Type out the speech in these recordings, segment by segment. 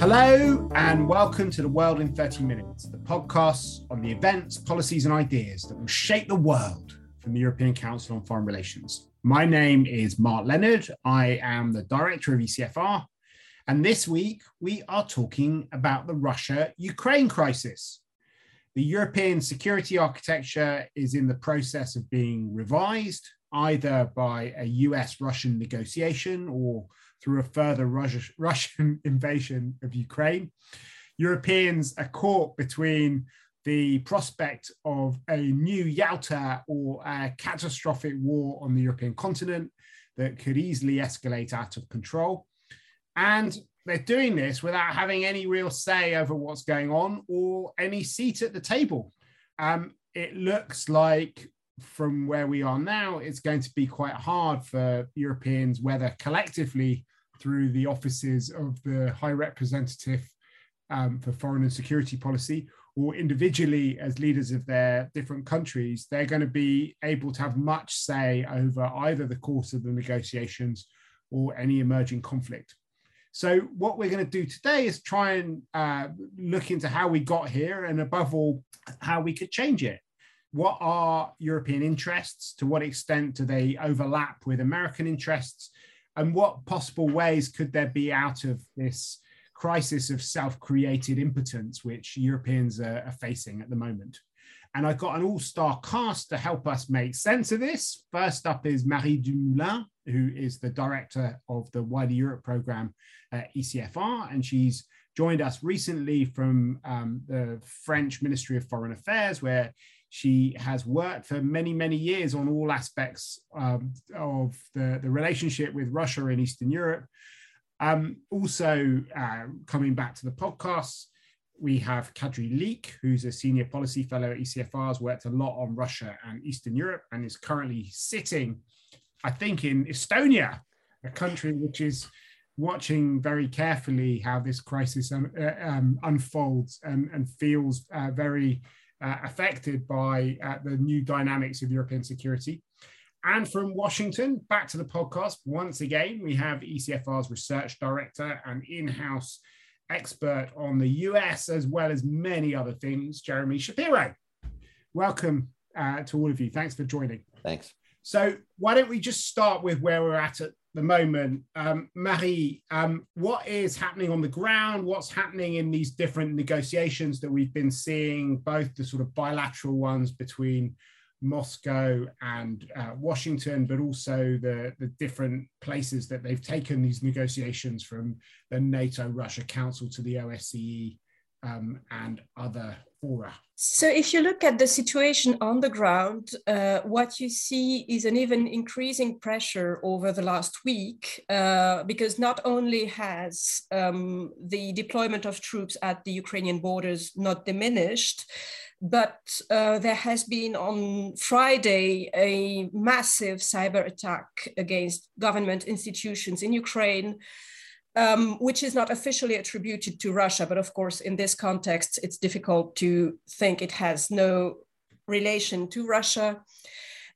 Hello, and welcome to The World in 30 Minutes, the podcast on the events, policies, and ideas that will shape the world from the European Council on Foreign Relations. My name is Mark Leonard. I am the director of ECFR. And this week, we are talking about the Russia Ukraine crisis. The European security architecture is in the process of being revised, either by a US Russian negotiation or through a further Russian invasion of Ukraine. Europeans are caught between the prospect of a new Yalta or a catastrophic war on the European continent that could easily escalate out of control. And they're doing this without having any real say over what's going on or any seat at the table. Um, it looks like from where we are now, it's going to be quite hard for Europeans, whether collectively through the offices of the High Representative um, for Foreign and Security Policy, or individually as leaders of their different countries, they're going to be able to have much say over either the course of the negotiations or any emerging conflict. So, what we're going to do today is try and uh, look into how we got here and, above all, how we could change it. What are European interests? To what extent do they overlap with American interests? and what possible ways could there be out of this crisis of self-created impotence which Europeans are, are facing at the moment? And I've got an all-star cast to help us make sense of this. First up is Marie Dumoulin, who is the director of the Wider Europe program at ECFR, and she's joined us recently from um, the French Ministry of Foreign Affairs, where she has worked for many, many years on all aspects um, of the, the relationship with Russia in Eastern Europe. Um, also, uh, coming back to the podcast, we have Kadri Liik, who's a senior policy fellow at ECFR, has worked a lot on Russia and Eastern Europe and is currently sitting, I think, in Estonia, a country which is watching very carefully how this crisis um, uh, um, unfolds and, and feels uh, very uh, affected by uh, the new dynamics of European security. And from Washington, back to the podcast. Once again, we have ECFR's research director and in house expert on the US, as well as many other things, Jeremy Shapiro. Welcome uh, to all of you. Thanks for joining. Thanks. So, why don't we just start with where we're at at the moment. Um, Marie, um, what is happening on the ground? What's happening in these different negotiations that we've been seeing, both the sort of bilateral ones between Moscow and uh, Washington, but also the, the different places that they've taken these negotiations from the NATO Russia Council to the OSCE um, and other fora. So, if you look at the situation on the ground, uh, what you see is an even increasing pressure over the last week, uh, because not only has um, the deployment of troops at the Ukrainian borders not diminished, but uh, there has been on Friday a massive cyber attack against government institutions in Ukraine um, which is not officially attributed to Russia. But of course, in this context, it's difficult to think it has no relation to Russia.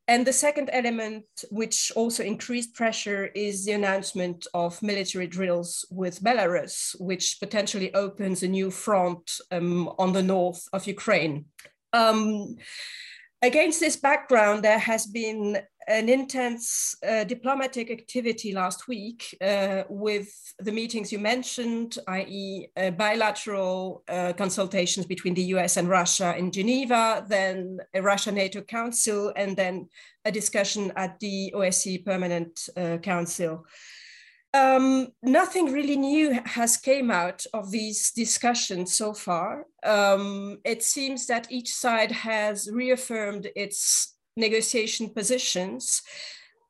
And the second element, which also increased pressure, is the announcement of military drills with Belarus, which potentially opens a new front um, on the north of Ukraine. Um, against this background, there has been an intense uh, diplomatic activity last week uh, with the meetings you mentioned, i.e., uh, bilateral uh, consultations between the US and Russia in Geneva, then a Russia NATO Council, and then a discussion at the OSCE Permanent uh, Council. Um, nothing really new has came out of these discussions so far. Um, it seems that each side has reaffirmed its negotiation positions,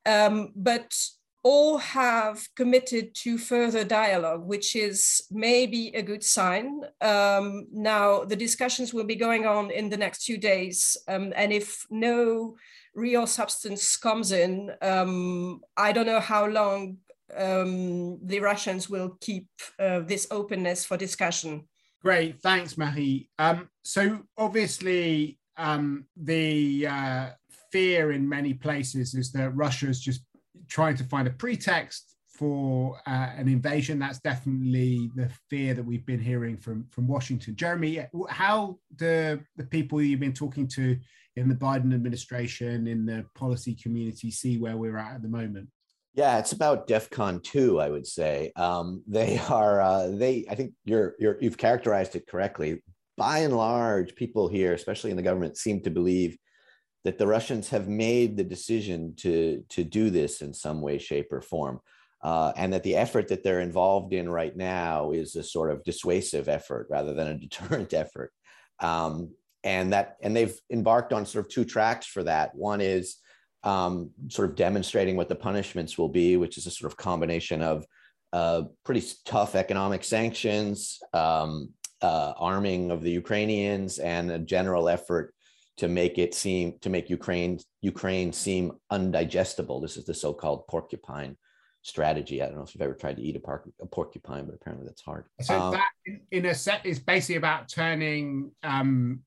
um, but all have committed to further dialogue, which is maybe a good sign. Um, now, the discussions will be going on in the next few days, um, and if no real substance comes in, um, I don't know how long um, the Russians will keep uh, this openness for discussion. Great, thanks, Marie. Um, so obviously, um, the uh, fear in many places is that Russia is just trying to find a pretext for uh, an invasion. That's definitely the fear that we've been hearing from from Washington. Jeremy, how do the people you've been talking to in the Biden administration, in the policy community, see where we're at at the moment? Yeah, it's about DEFCON two, I would say. Um, they are uh, they. I think you're you're you've characterized it correctly. By and large, people here, especially in the government, seem to believe that the Russians have made the decision to to do this in some way, shape, or form, uh, and that the effort that they're involved in right now is a sort of dissuasive effort rather than a deterrent effort. Um, and that and they've embarked on sort of two tracks for that. One is um, sort of demonstrating what the punishments will be, which is a sort of combination of uh, pretty tough economic sanctions, um, uh, arming of the Ukrainians, and a general effort to make it seem to make Ukraine Ukraine seem undigestible. This is the so-called porcupine strategy. I don't know if you've ever tried to eat a, porc- a porcupine, but apparently that's hard. So um, that, in a set, is basically about turning um,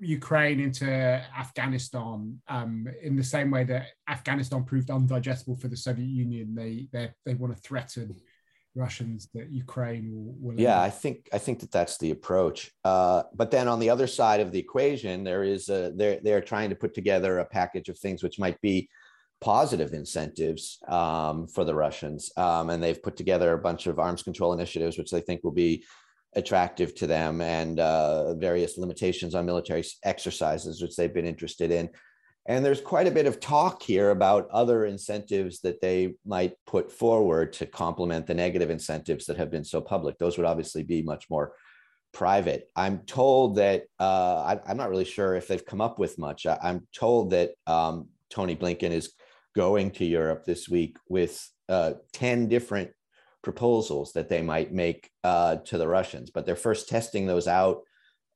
Ukraine into Afghanistan um, in the same way that Afghanistan proved undigestible for the Soviet Union. They they they want to threaten Russians that Ukraine will. will yeah, I think I think that that's the approach. Uh, but then on the other side of the equation, there is a, they're they're trying to put together a package of things which might be positive incentives um, for the Russians. Um, and they've put together a bunch of arms control initiatives, which they think will be attractive to them, and uh, various limitations on military exercises, which they've been interested in. And there's quite a bit of talk here about other incentives that they might put forward to complement the negative incentives that have been so public. Those would obviously be much more private. I'm told that uh, I, am not really sure if they've come up with much. I, am told that um, Tony Blinken is going to Europe this week with uh, 10 different proposals that they might make uh, to the Russians, but they're first testing those out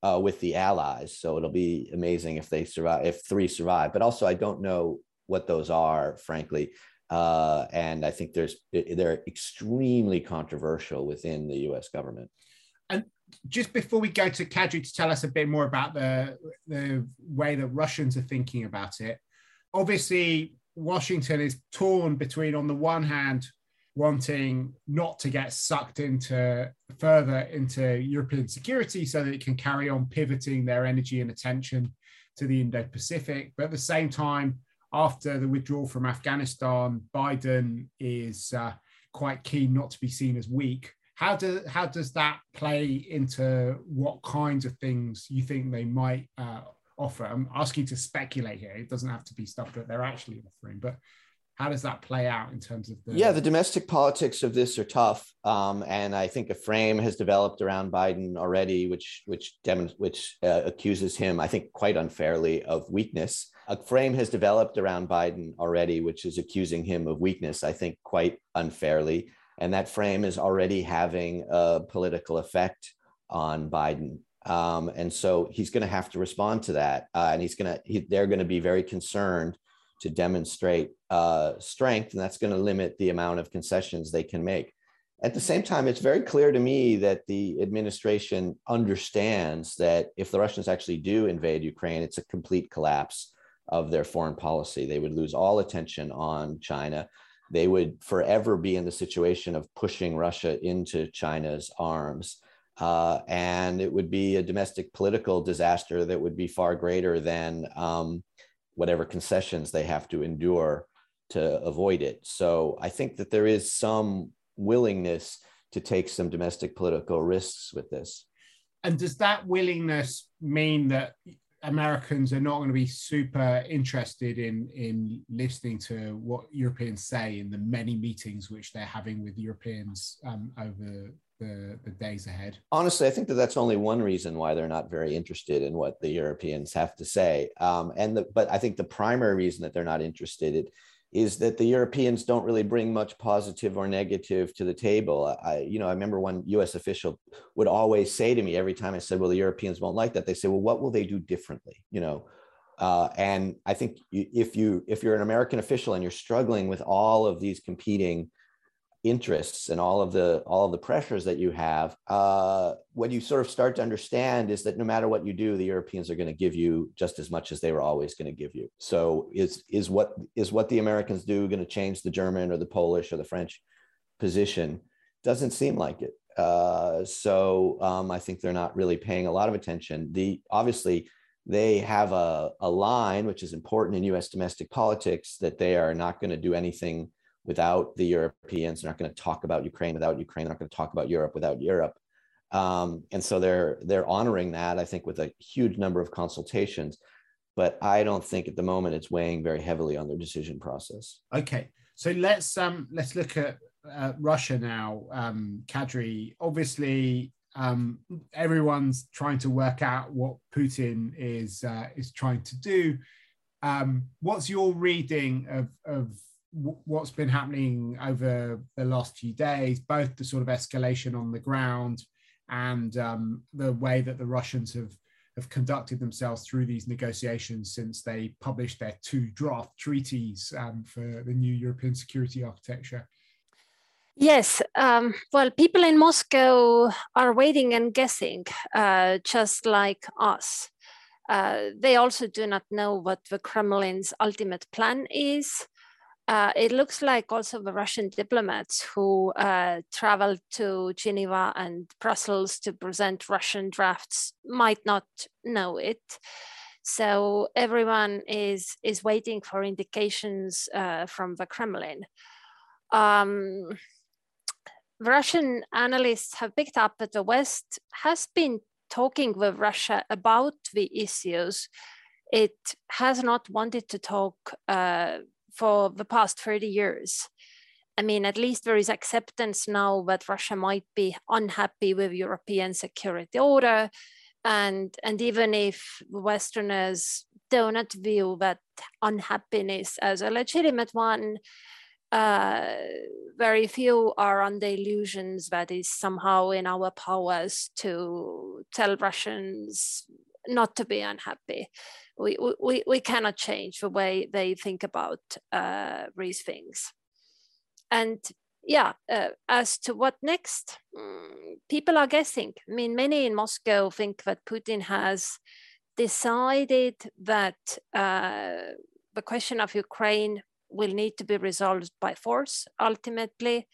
uh, with the allies. So it'll be amazing if they survive, if three survive. But also, I don't know what those are, frankly. Uh, and I think there's they're extremely controversial within the U.S. government. And just before we go to Kadri to tell us a bit more about the the way that Russians are thinking about it, obviously Washington is torn between, on the one hand, wanting not to get sucked into further into European security so that it can carry on pivoting their energy and attention to the Indo Pacific. But at the same time, after the withdrawal from Afghanistan, Biden is uh, quite keen not to be seen as weak. How, do, how does that play into what kinds of things you think they might uh, offer? I'm asking to speculate here. It doesn't have to be stuff that they're actually offering, but how does that play out in terms of the yeah the domestic politics of this are tough. Um, and i think a frame has developed around biden already which which dem- which uh, accuses him i think quite unfairly of weakness. A frame has developed around biden already which is accusing him of weakness i think quite unfairly. And that frame is already having a political effect on biden. Um, and so he's going to have to respond to that. Uh, and he's going to, he, they're going to be very concerned to demonstrate uh, strength, and that's going to limit the amount of concessions they can make. At the same time, it's very clear to me that the administration understands that if the Russians actually do invade Ukraine, it's a complete collapse of their foreign policy. They would lose all attention on China. They would forever be in the situation of pushing Russia into China's arms. Uh, and it would be a domestic political disaster that would be far greater than um, whatever concessions they have to endure to avoid it. So I think that there is some willingness to take some domestic political risks with this. And does that willingness mean that Americans are not going to be super interested in in listening to what Europeans say in the many meetings which they're having with Europeans um, over the, the days ahead? Honestly, I think that that's only one reason why they're not very interested in what the Europeans have to say. Um, and the, but I think the primary reason that they're not interested is that the Europeans don't really bring much positive or negative to the table. I, you know, I remember one U.S. official would always say to me every time I said, "Well, the Europeans won't like that." They say, "Well, what will they do differently?" You know. Uh, and I think if you if you're an American official and you're struggling with all of these competing interests and all of the all of the pressures that you have uh, what you sort of start to understand is that no matter what you do the europeans are going to give you just as much as they were always going to give you so is is what is what the americans do going to change the german or the polish or the french position. Doesn't seem like it. Uh, so um, I think they're not really paying a lot of attention. The obviously they have a, a line which is important in U.S. domestic politics that they are not going to do anything without the Europeans. They're not going to talk about Ukraine without Ukraine. They're not going to talk about Europe without Europe. Um, and so they're they're honoring that I think with a huge number of consultations. But I don't think at the moment it's weighing very heavily on their decision process. Okay, so let's um let's look at uh, Russia now, um, Kadri. Obviously, um, everyone's trying to work out what Putin is uh, is trying to do. Um, what's your reading of of what's been happening over the last few days? Both the sort of escalation on the ground and um, the way that the Russians have have conducted themselves through these negotiations since they published their two draft treaties um, for the new European security architecture. Yes, um, well, people in Moscow are waiting and guessing, uh, just like us. Uh, they also do not know what the Kremlin's ultimate plan is. Uh, it looks like also the Russian diplomats who uh, traveled to Geneva and Brussels to present Russian drafts might not know it. So everyone is is waiting for indications uh, from the Kremlin. Um, Russian analysts have picked up that the West has been talking with Russia about the issues. It has not wanted to talk uh, for the past 30 years. I mean, at least there is acceptance now that Russia might be unhappy with European security order. And, and even if Westerners do not view that unhappiness as a legitimate one, uh, very few are under illusions that is somehow in our powers to tell Russians not to be unhappy. We, we, we cannot change the way they think about uh, these things. And yeah, uh, as to what next, mm, people are guessing. I mean, many in Moscow think that Putin has decided that uh, the question of Ukraine will need to be resolved by force ultimately.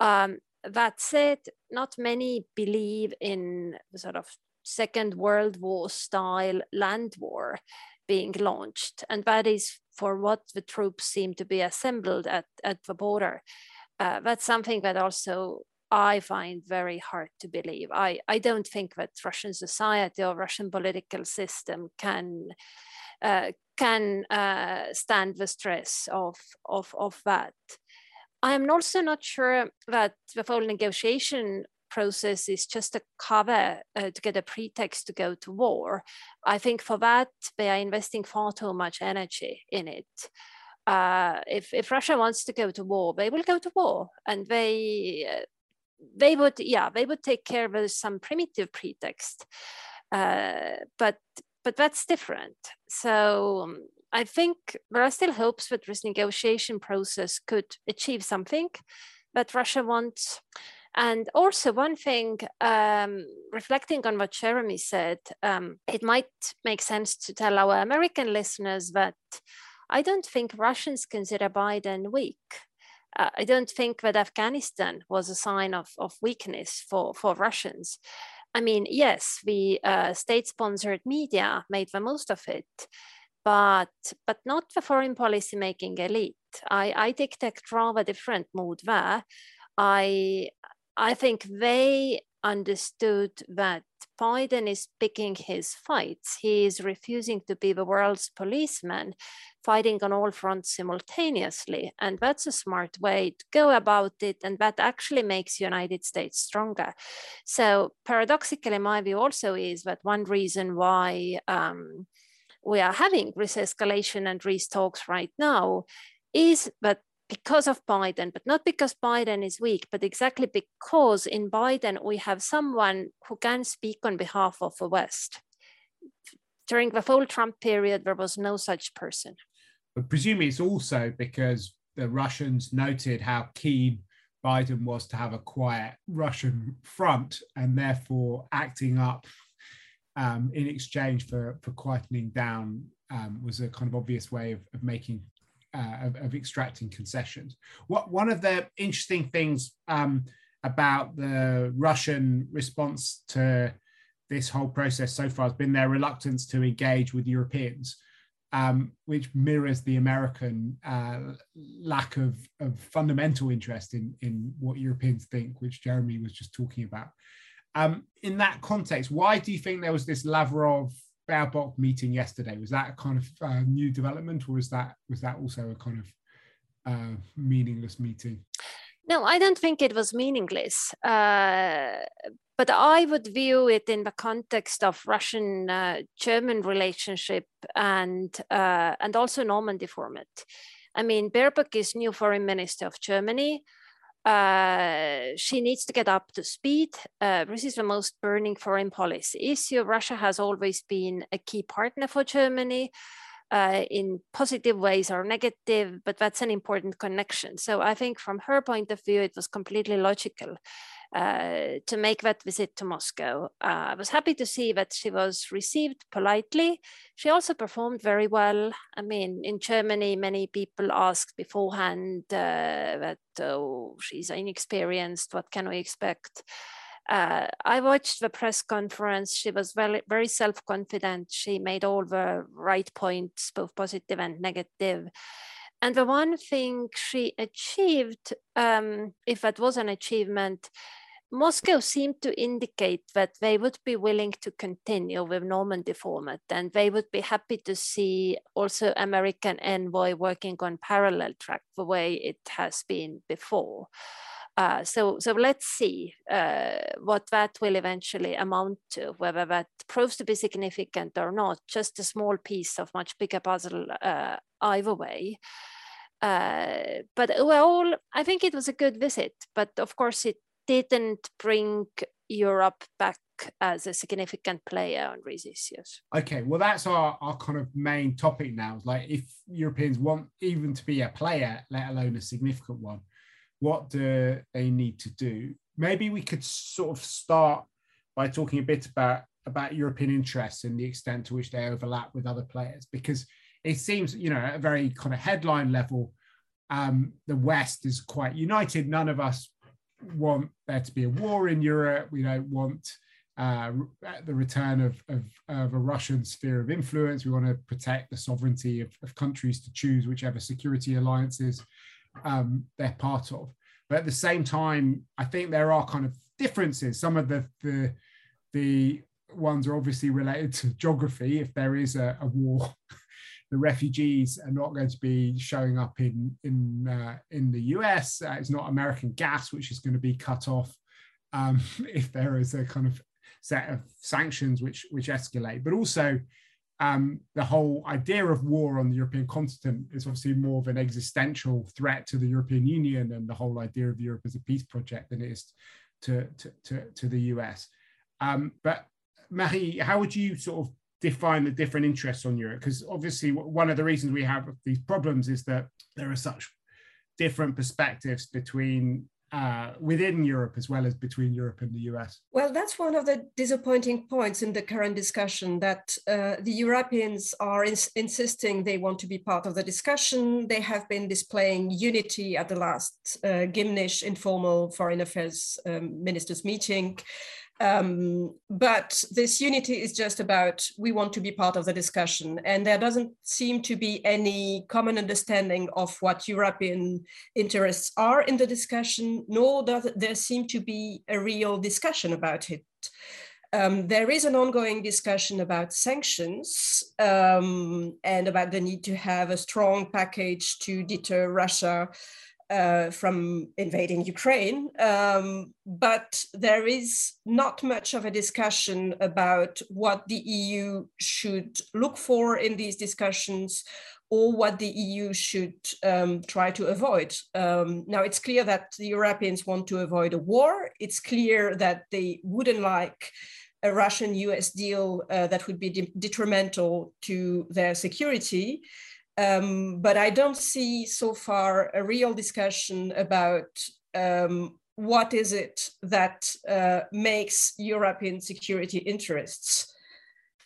Um, that said, not many believe in the sort of Second World War style land war being launched. And that is for what the troops seem to be assembled at, at the border. Uh, that's something that also I find very hard to believe. I, I don't think that Russian society or Russian political system can uh, can uh, stand the stress of, of, of that. I'm also not sure that the whole negotiation process is just a cover uh, to get a pretext to go to war. I think for that, they are investing far too much energy in it. Uh, if, if Russia wants to go to war, they will go to war and they, uh, they would, yeah, they would take care of some primitive pretext. Uh, but but that's different. So um, I think there are still hopes that this negotiation process could achieve something but Russia wants. And also, one thing, um, reflecting on what Jeremy said, um, it might make sense to tell our American listeners that I don't think Russians consider Biden weak. Uh, I don't think that Afghanistan was a sign of, of weakness for, for Russians. I mean, yes, the uh, state-sponsored media made the most of it, but but not the foreign policy making elite. I, I detect rather different mood there. I I think they understood that Biden is picking his fights. He is refusing to be the world's policeman, fighting on all fronts simultaneously. And that's a smart way to go about it. And that actually makes the United States stronger. So paradoxically, my view also is that one reason why um, we are having this escalation and these talks right now is that because of Biden, but not because Biden is weak, but exactly because in Biden we have someone who can speak on behalf of the West. During the whole Trump period, there was no such person. But presumably it's also because the Russians noted how keen Biden was to have a quiet Russian front and therefore acting up um, in exchange for, for quietening down um, was a kind of obvious way of, of making uh, of, of, extracting concessions. What one of the interesting things um, about the Russian response to this whole process so far has been their reluctance to engage with Europeans, um, which mirrors the American uh, lack of, of fundamental interest in, in what Europeans think, which Jeremy was just talking about. Um, in that context, why do you think there was this Lavrov Baerbock meeting yesterday? Was that a kind of uh, new development, or was that was that also a kind of uh, meaningless meeting? No, I don't think it was meaningless. Uh, but I would view it in the context of Russian-German uh, relationship and uh, and also Normandy format. I mean, Baerbock is new foreign minister of Germany. Uh, she needs to get up to speed. Uh, this is the most burning foreign policy issue. Russia has always been a key partner for Germany uh, in positive ways or negative, but that's an important connection. So I think from her point of view, it was completely logical uh, to make that visit to Moscow. Uh, I was happy to see that she was received politely. She also performed very well. I mean, in Germany, many people asked beforehand uh, that, oh, she's inexperienced, what can we expect? Uh, I watched the press conference. She was very, very self confident. She made all the right points, both positive and negative. And the one thing she achieved, um, if that was an achievement, Moscow seemed to indicate that they would be willing to continue with Normandy format and they would be happy to see also American envoy working on parallel track the way it has been before. Uh, so, so let's see uh, what that will eventually amount to, whether that proves to be significant or not, just a small piece of much bigger puzzle uh, either way. Uh, but overall, I think it was a good visit, but of course it didn't bring Europe back as a significant player on these issues. Okay, well, that's our, our kind of main topic now. Like, if Europeans want even to be a player, let alone a significant one, what do they need to do? Maybe we could sort of start by talking a bit about about European interests and the extent to which they overlap with other players, because it seems, you know, at a very kind of headline level, um, the West is quite united. None of us want there to be a war in Europe. We don't want uh, the return of, of, of, a Russian sphere of influence. We want to protect the sovereignty of, of countries to choose whichever security alliances um, they're part of. But at the same time, I think there are kind of differences. Some of the the, the ones are obviously related to geography. If there is a, a war, the refugees are not going to be showing up in in uh, in the US. Uh, it's not American gas which is going to be cut off um, if there is a kind of set of sanctions which which escalate. But also um, the whole idea of war on the European continent is obviously more of an existential threat to the European Union and the whole idea of Europe as a peace project than it is to, to, to, to the US. Um, but Marie, how would you sort of define the different interests on Europe? Because obviously, one of the reasons we have these problems is that there are such different perspectives between uh, within Europe as well as between Europe and the US? Well, that's one of the disappointing points in the current discussion that uh, the Europeans are ins- insisting they want to be part of the discussion. They have been displaying unity at the last uh, Gymnich informal foreign affairs um, ministers meeting. Um, but this unity is just about we want to be part of the discussion, and there doesn't seem to be any common understanding of what European interests are in the discussion, nor does there seem to be a real discussion about it. Um, there is an ongoing discussion about sanctions um, and about the need to have a strong package to deter Russia uh, from invading Ukraine. Um, but there is not much of a discussion about what the EU should look for in these discussions or what the EU should um, try to avoid. Um, now, it's clear that the Europeans want to avoid a war. It's clear that they wouldn't like a Russian US deal uh, that would be de detrimental to their security. Um, but I don't see so far a real discussion about um, what is it that uh, makes European security interests.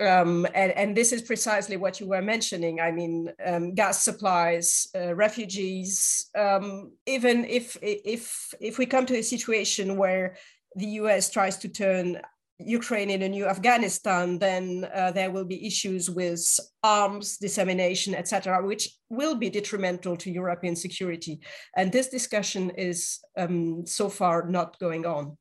Um, and, and, this is precisely what you were mentioning. I mean, um, gas supplies, uh, refugees. Um, even if if if we come to a situation where the U.S. tries to turn Ukraine in a new Afghanistan, then uh, there will be issues with arms dissemination, etc., which will be detrimental to European security. And this discussion is um, so far not going on.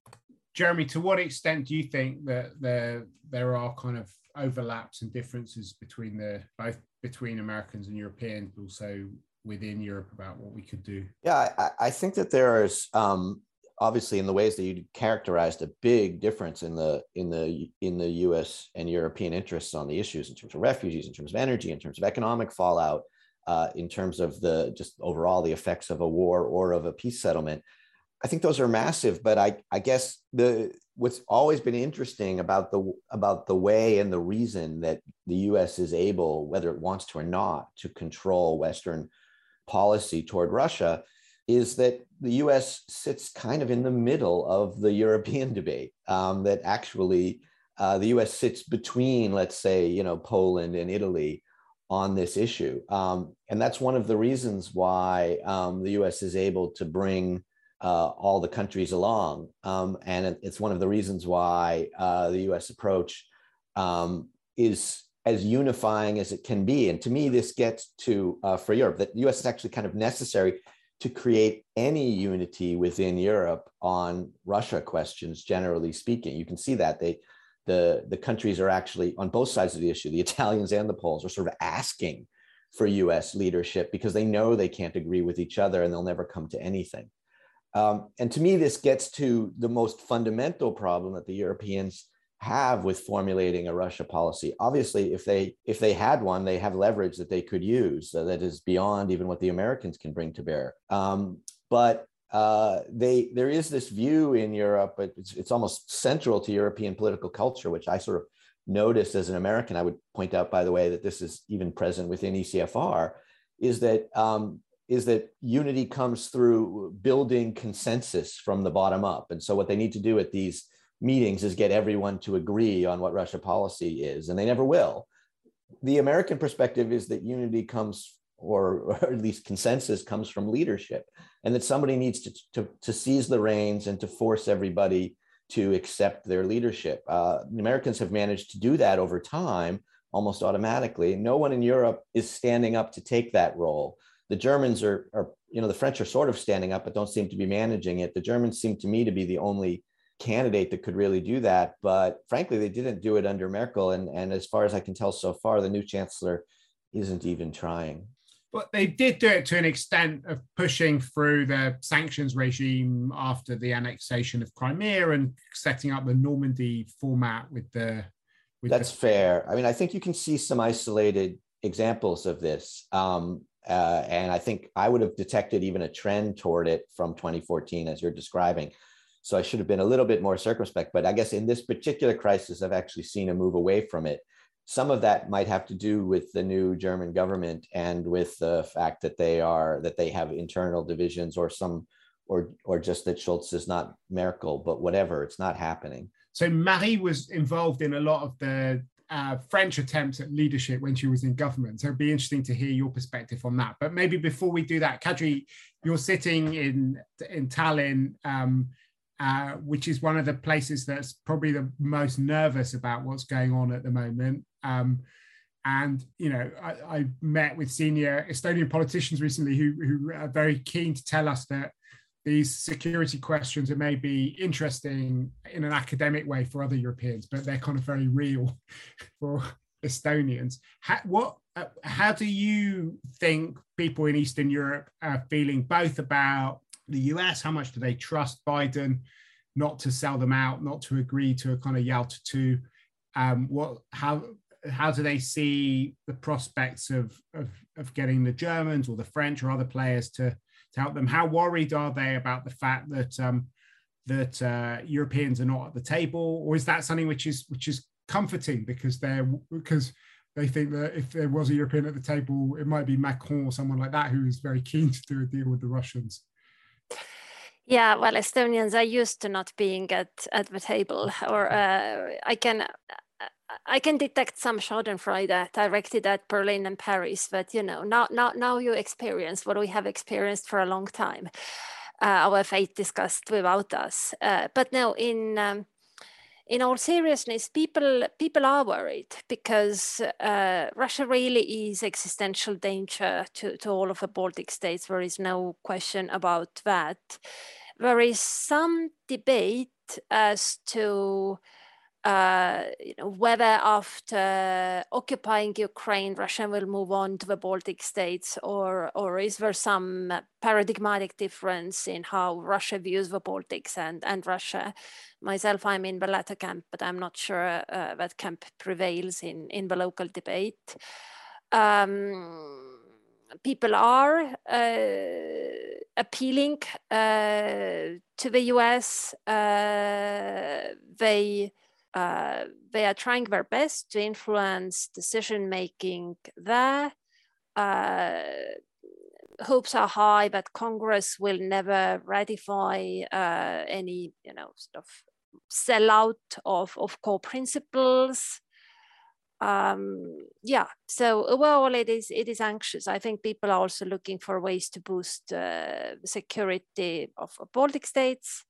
Jeremy, to what extent do you think that there there are kind of overlaps and differences between the both between Americans and Europeans, but also within Europe about what we could do? Yeah, I, I think that there is um, obviously in the ways that you characterized a big difference in the in the in the U.S. and European interests on the issues in terms of refugees, in terms of energy, in terms of economic fallout, uh, in terms of the just overall the effects of a war or of a peace settlement. I think those are massive, but I I guess the what's always been interesting about the about the way and the reason that the U.S. is able, whether it wants to or not, to control Western policy toward Russia is that the US sits kind of in the middle of the European debate, um, that actually uh, the US sits between, let's say, you know, Poland and Italy on this issue. Um, and that's one of the reasons why um, the US is able to bring uh, all the countries along. Um, and it's one of the reasons why uh, the US approach um, is as unifying as it can be. And to me, this gets to, uh, for Europe, that the US is actually kind of necessary to create any unity within Europe on Russia questions, generally speaking. You can see that they, the, the countries are actually on both sides of the issue. The Italians and the Poles are sort of asking for US leadership because they know they can't agree with each other and they'll never come to anything. Um, and to me, this gets to the most fundamental problem that the Europeans have with formulating a Russia policy. Obviously, if they if they had one, they have leverage that they could use uh, that is beyond even what the Americans can bring to bear. Um, but uh, they there is this view in Europe, but it's, it's almost central to European political culture, which I sort of noticed as an American. I would point out, by the way, that this is even present within ECFR, is that um, is that unity comes through building consensus from the bottom up, and so what they need to do at these meetings is get everyone to agree on what Russia policy is, and they never will. The American perspective is that unity comes, or, or at least consensus comes from leadership, and that somebody needs to, to, to seize the reins and to force everybody to accept their leadership. Uh, Americans have managed to do that over time almost automatically. No one in Europe is standing up to take that role. The Germans are, are, you know, the French are sort of standing up, but don't seem to be managing it. The Germans seem to me to be the only candidate that could really do that. But frankly, they didn't do it under Merkel. And, and as far as I can tell so far, the new chancellor isn't even trying. But they did do it to an extent of pushing through the sanctions regime after the annexation of Crimea and setting up the Normandy format with the. With That's the- fair. I mean, I think you can see some isolated examples of this. Um, uh, and I think I would have detected even a trend toward it from 2014, as you're describing. So I should have been a little bit more circumspect. But I guess in this particular crisis, I've actually seen a move away from it. Some of that might have to do with the new German government and with the fact that they are that they have internal divisions or some or or just that Scholz is not Merkel, but whatever, it's not happening. So Marie was involved in a lot of the uh, French attempts at leadership when she was in government. So it'd be interesting to hear your perspective on that. But maybe before we do that, Kadri, you're sitting in in Tallinn. Um, uh, which is one of the places that's probably the most nervous about what's going on at the moment. Um, and you know, I, I, met with senior Estonian politicians recently who, who are very keen to tell us that these security questions are maybe interesting in an academic way for other Europeans, but they're kind of very real for Estonians. How, what, uh, how do you think people in Eastern Europe are feeling both about the US? How much do they trust Biden not to sell them out, not to agree to a kind of Yalta 2? Um, what, how, how do they see the prospects of, of, of getting the Germans or the French or other players to, to help them? How worried are they about the fact that um, that uh, Europeans are not at the table, or is that something which is which is comforting because they're because they think that if there was a European at the table, it might be Macron or someone like that who is very keen to do a deal with the Russians. Yeah, well, Estonians are used to not being at, at the table, or uh, I can I can detect some Schadenfreude directed at Berlin and Paris, but you know, now now now you experience what we have experienced for a long time. Uh, our fate discussed without us. Uh, but now, in um, in all seriousness, people people are worried because uh, Russia really is existential danger to, to all of the Baltic states. There is no question about that. There is some debate as to uh, you know, whether after occupying Ukraine, Russia will move on to the Baltic states, or or is there some paradigmatic difference in how Russia views the Baltics and and Russia? Myself, I'm in the latter camp, but I'm not sure uh, that camp prevails in in the local debate. Um, people are uh, appealing uh, to the US. Uh, they uh, they are trying their best to influence decision making there. Hopes are high that Congress will never ratify any, you know, sort of sellout of, of core principles. Um, yeah, so overall it is it is anxious. I think people are also looking for ways to boost uh, security of, Baltic states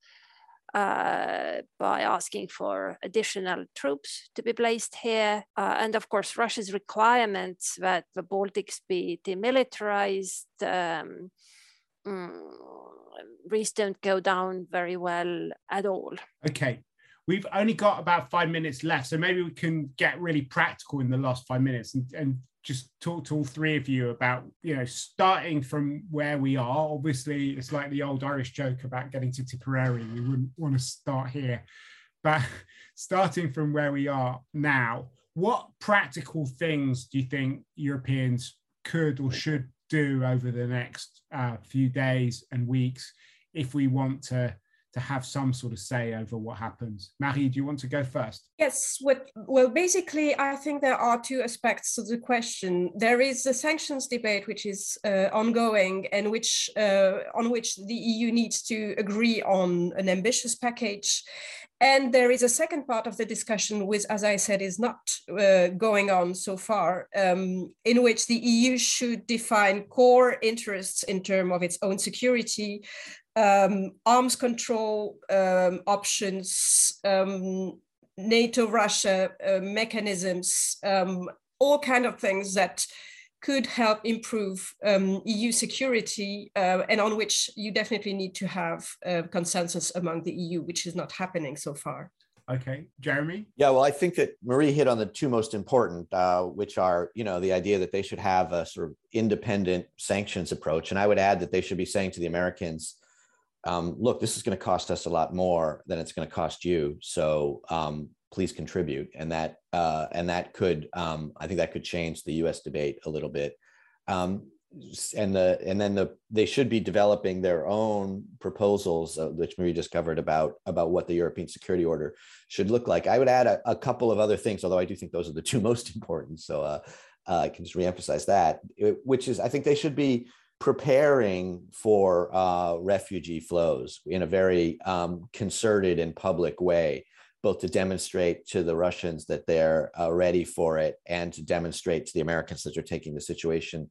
uh, by asking for additional troops to be placed here. Uh, and of course, Russia's requirements that the Baltics be demilitarized. Um, mm, these don't go down very well at all. Okay. We've only got about five minutes left, so maybe we can get really practical in the last five minutes and, and just talk to all three of you about you know starting from where we are. Obviously it's like the old irish joke about getting to tipperary. We wouldn't want to start here. But starting from where we are now what practical things do you think europeans could or should do over the next uh, few days and weeks if we want to to have some sort of say over what happens. Marie, do you want to go first? Yes. What, well, basically, I think there are two aspects to the question. There is the sanctions debate, which is uh, ongoing, and which uh, on which the EU needs to agree on an ambitious package. And there is a second part of the discussion, which, as I said, is not uh, going on so far, um, in which the EU should define core interests in terms of its own security, um, arms control um, options, um, NATO Russia uh, mechanisms, um, all kind of things that could help improve um, EU security uh, and on which you definitely need to have uh, consensus among the EU, which is not happening so far. Okay, Jeremy. Yeah, well, I think that Marie hit on the two most important, uh, which are, you know, the idea that they should have a sort of independent sanctions approach, and I would add that they should be saying to the Americans, um, look, this is going to cost us a lot more than it's going to cost you. So um, please contribute. And that uh, and that could, um, I think that could change the U.S. debate a little bit. Um, and the and then the they should be developing their own proposals, uh, which Marie just covered about about what the European Security Order should look like. I would add a, a couple of other things, although I do think those are the two most important. So uh, uh, I can just reemphasize that, which is I think they should be preparing for uh, refugee flows in a very um, concerted and public way, both to demonstrate to the Russians that they're uh, ready for it and to demonstrate to the Americans that they're taking the situation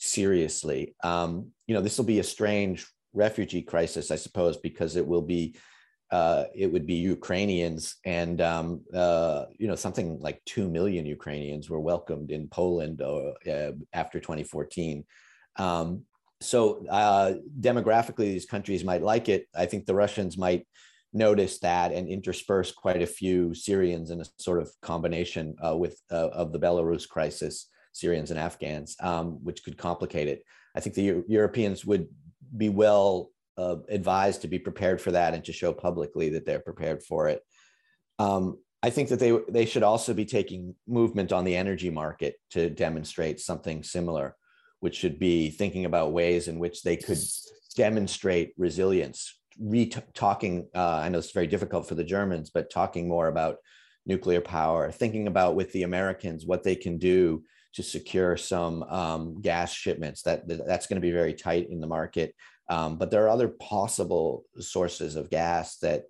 seriously. Um, you know, this will be a strange refugee crisis, I suppose, because it will be. Uh, it would be Ukrainians, and um, uh, you know something like two million Ukrainians were welcomed in Poland uh, after 2014. Um, so uh, demographically, these countries might like it. I think the Russians might notice that and intersperse quite a few Syrians in a sort of combination uh, with uh, of the Belarus crisis, Syrians and Afghans, um, which could complicate it. I think the Euro- Europeans would be well uh, advised to be prepared for that and to show publicly that they're prepared for it. Um, I think that they they should also be taking movement on the energy market to demonstrate something similar which should be thinking about ways in which they could demonstrate resilience. Re talking, uh, I know it's very difficult for the Germans, but talking more about nuclear power, thinking about with the Americans what they can do to secure some um, gas shipments. That that's going to be very tight in the market. Um, but there are other possible sources of gas that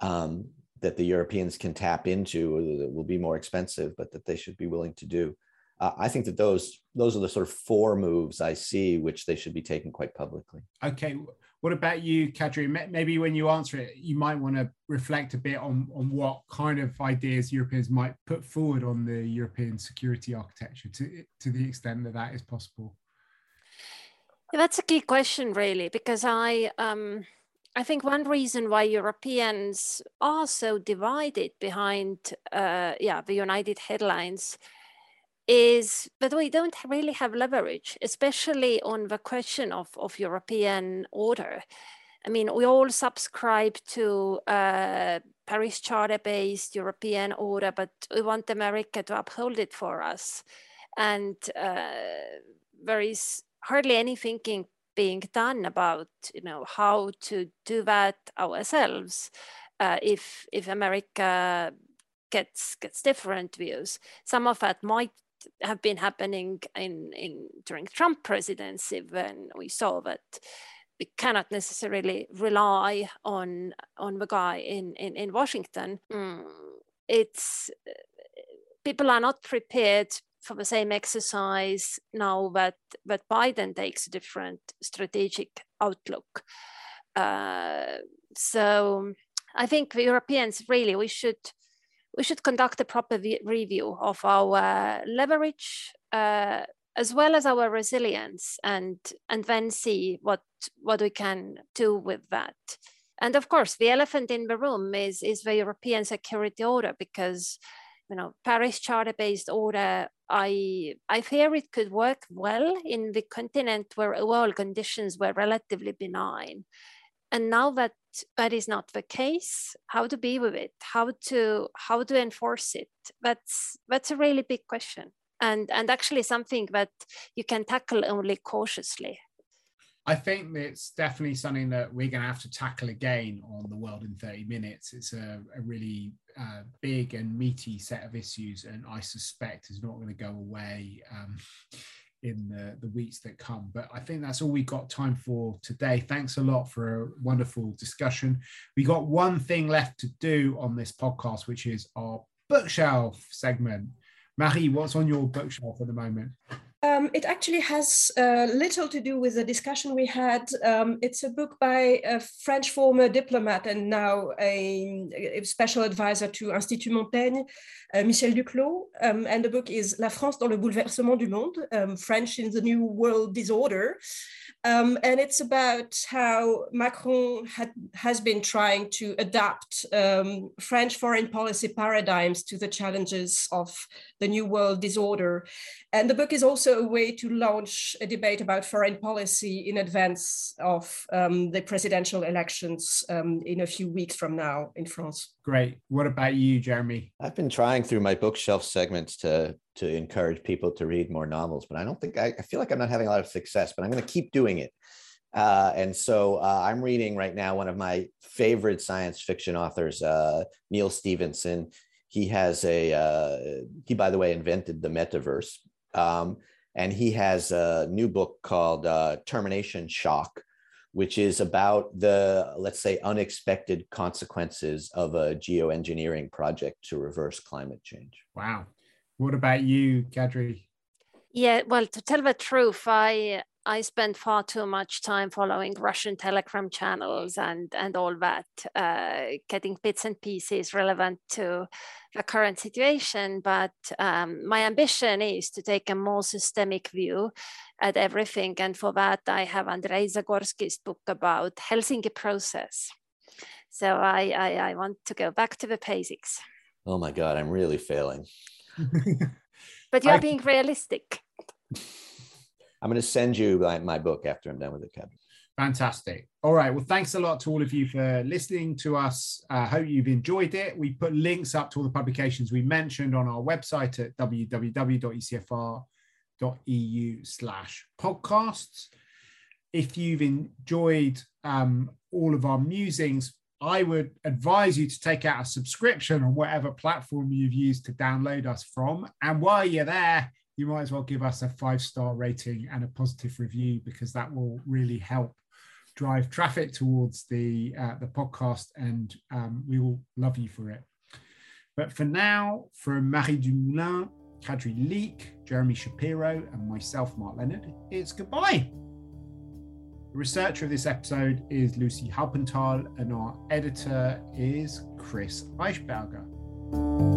um, that the Europeans can tap into that will be more expensive, but that they should be willing to do. Uh, I think that those those are the sort of four moves I see which they should be taken quite publicly. Okay, what about you, Kadri? Maybe when you answer it, you might want to reflect a bit on, on what kind of ideas Europeans might put forward on the European security architecture to, to the extent that that is possible. Yeah, That's a key question, really, because I um, I think one reason why Europeans are so divided behind uh, yeah the United headlines is that we don't really have leverage, especially on the question of, of European order. I mean, we all subscribe to uh, Paris Charter-based European order, but we want America to uphold it for us. And uh, there is hardly any thinking being done about, you know, how to do that ourselves uh, if if America gets gets different views. Some of that might have been happening in, in during Trump presidency when we saw that we cannot necessarily rely on on the guy in in, in Washington. Mm, it's people are not prepared for the same exercise now that that Biden takes a different strategic outlook. Uh, so I think the Europeans really we should we should conduct a proper review of our leverage uh, as well as our resilience and and then see what what we can do with that. And of course the elephant in the room is is the european security order because you know paris charter based order i i fear it could work well in the continent where overall conditions were relatively benign and now that that is not the case how to be with it? How to how to enforce it? That's that's a really big question. And and actually something that you can tackle only cautiously. I think it's definitely something that we're going to have to tackle again on the world in 30 minutes. It's a, a really uh, big and meaty set of issues, and I suspect is not going to go away. Um, in the, the weeks that come. But I think that's all we got time for today. Thanks a lot for a wonderful discussion. We got one thing left to do on this podcast, which is our bookshelf segment. Marie, what's on your bookshelf at the moment? Um, it actually has uh, little to do with the discussion we had. Um, it's a book by a French former diplomat and now a, a special advisor to Institut Montaigne, uh, Michel Duclos. Um, and the book is La France dans le bouleversement du monde, um, French in the New World Disorder. Um, and it's about how Macron had, has been trying to adapt um, French foreign policy paradigms to the challenges of the New World disorder. And the book is also a way to launch a debate about foreign policy in advance of um, the presidential elections um, in a few weeks from now in France. Great. What about you, Jeremy? I've been trying through my bookshelf segments to to encourage people to read more novels, but I don't think I, I feel like I'm not having a lot of success. But I'm going to keep doing it. Uh, and so uh, I'm reading right now one of my favorite science fiction authors, uh, Neal Stephenson. He has a uh, he, by the way, invented the metaverse, um, and he has a new book called uh, Termination Shock, which is about the, let's say, unexpected consequences of a geoengineering project to reverse climate change. Wow. What about you, Kadri? Yeah, well, to tell the truth, I I spend far too much time following Russian telegram channels and and all that, uh, getting bits and pieces relevant to the current situation. But um, my ambition is to take a more systemic view at everything, and for that I have Andrei Zagorski's book about Helsinki process. So I, I I want to go back to the basics. Oh my God, I'm really failing. but you're I... being realistic. I'm going to send you my, book after I'm done with it, Kevin. Fantastic. All right. Well, thanks a lot to all of you for listening to us. I uh, hope you've enjoyed it. We put links up to all the publications we mentioned on our website at www.ecfr.eu slash podcasts. If you've enjoyed um, all of our musings, I would advise you to take out a subscription on whatever platform you've used to download us from. And while you're there, you might as well give us a five star rating and a positive review because that will really help drive traffic towards the uh, the podcast, and um, we will love you for it. But for now, from Marie Dumoulin, Kadri Liik Jeremy Shapiro, and myself, Mark Leonard, it's goodbye. The researcher of this episode is Lucy Halpenthal, and our editor is Chris Eichberger.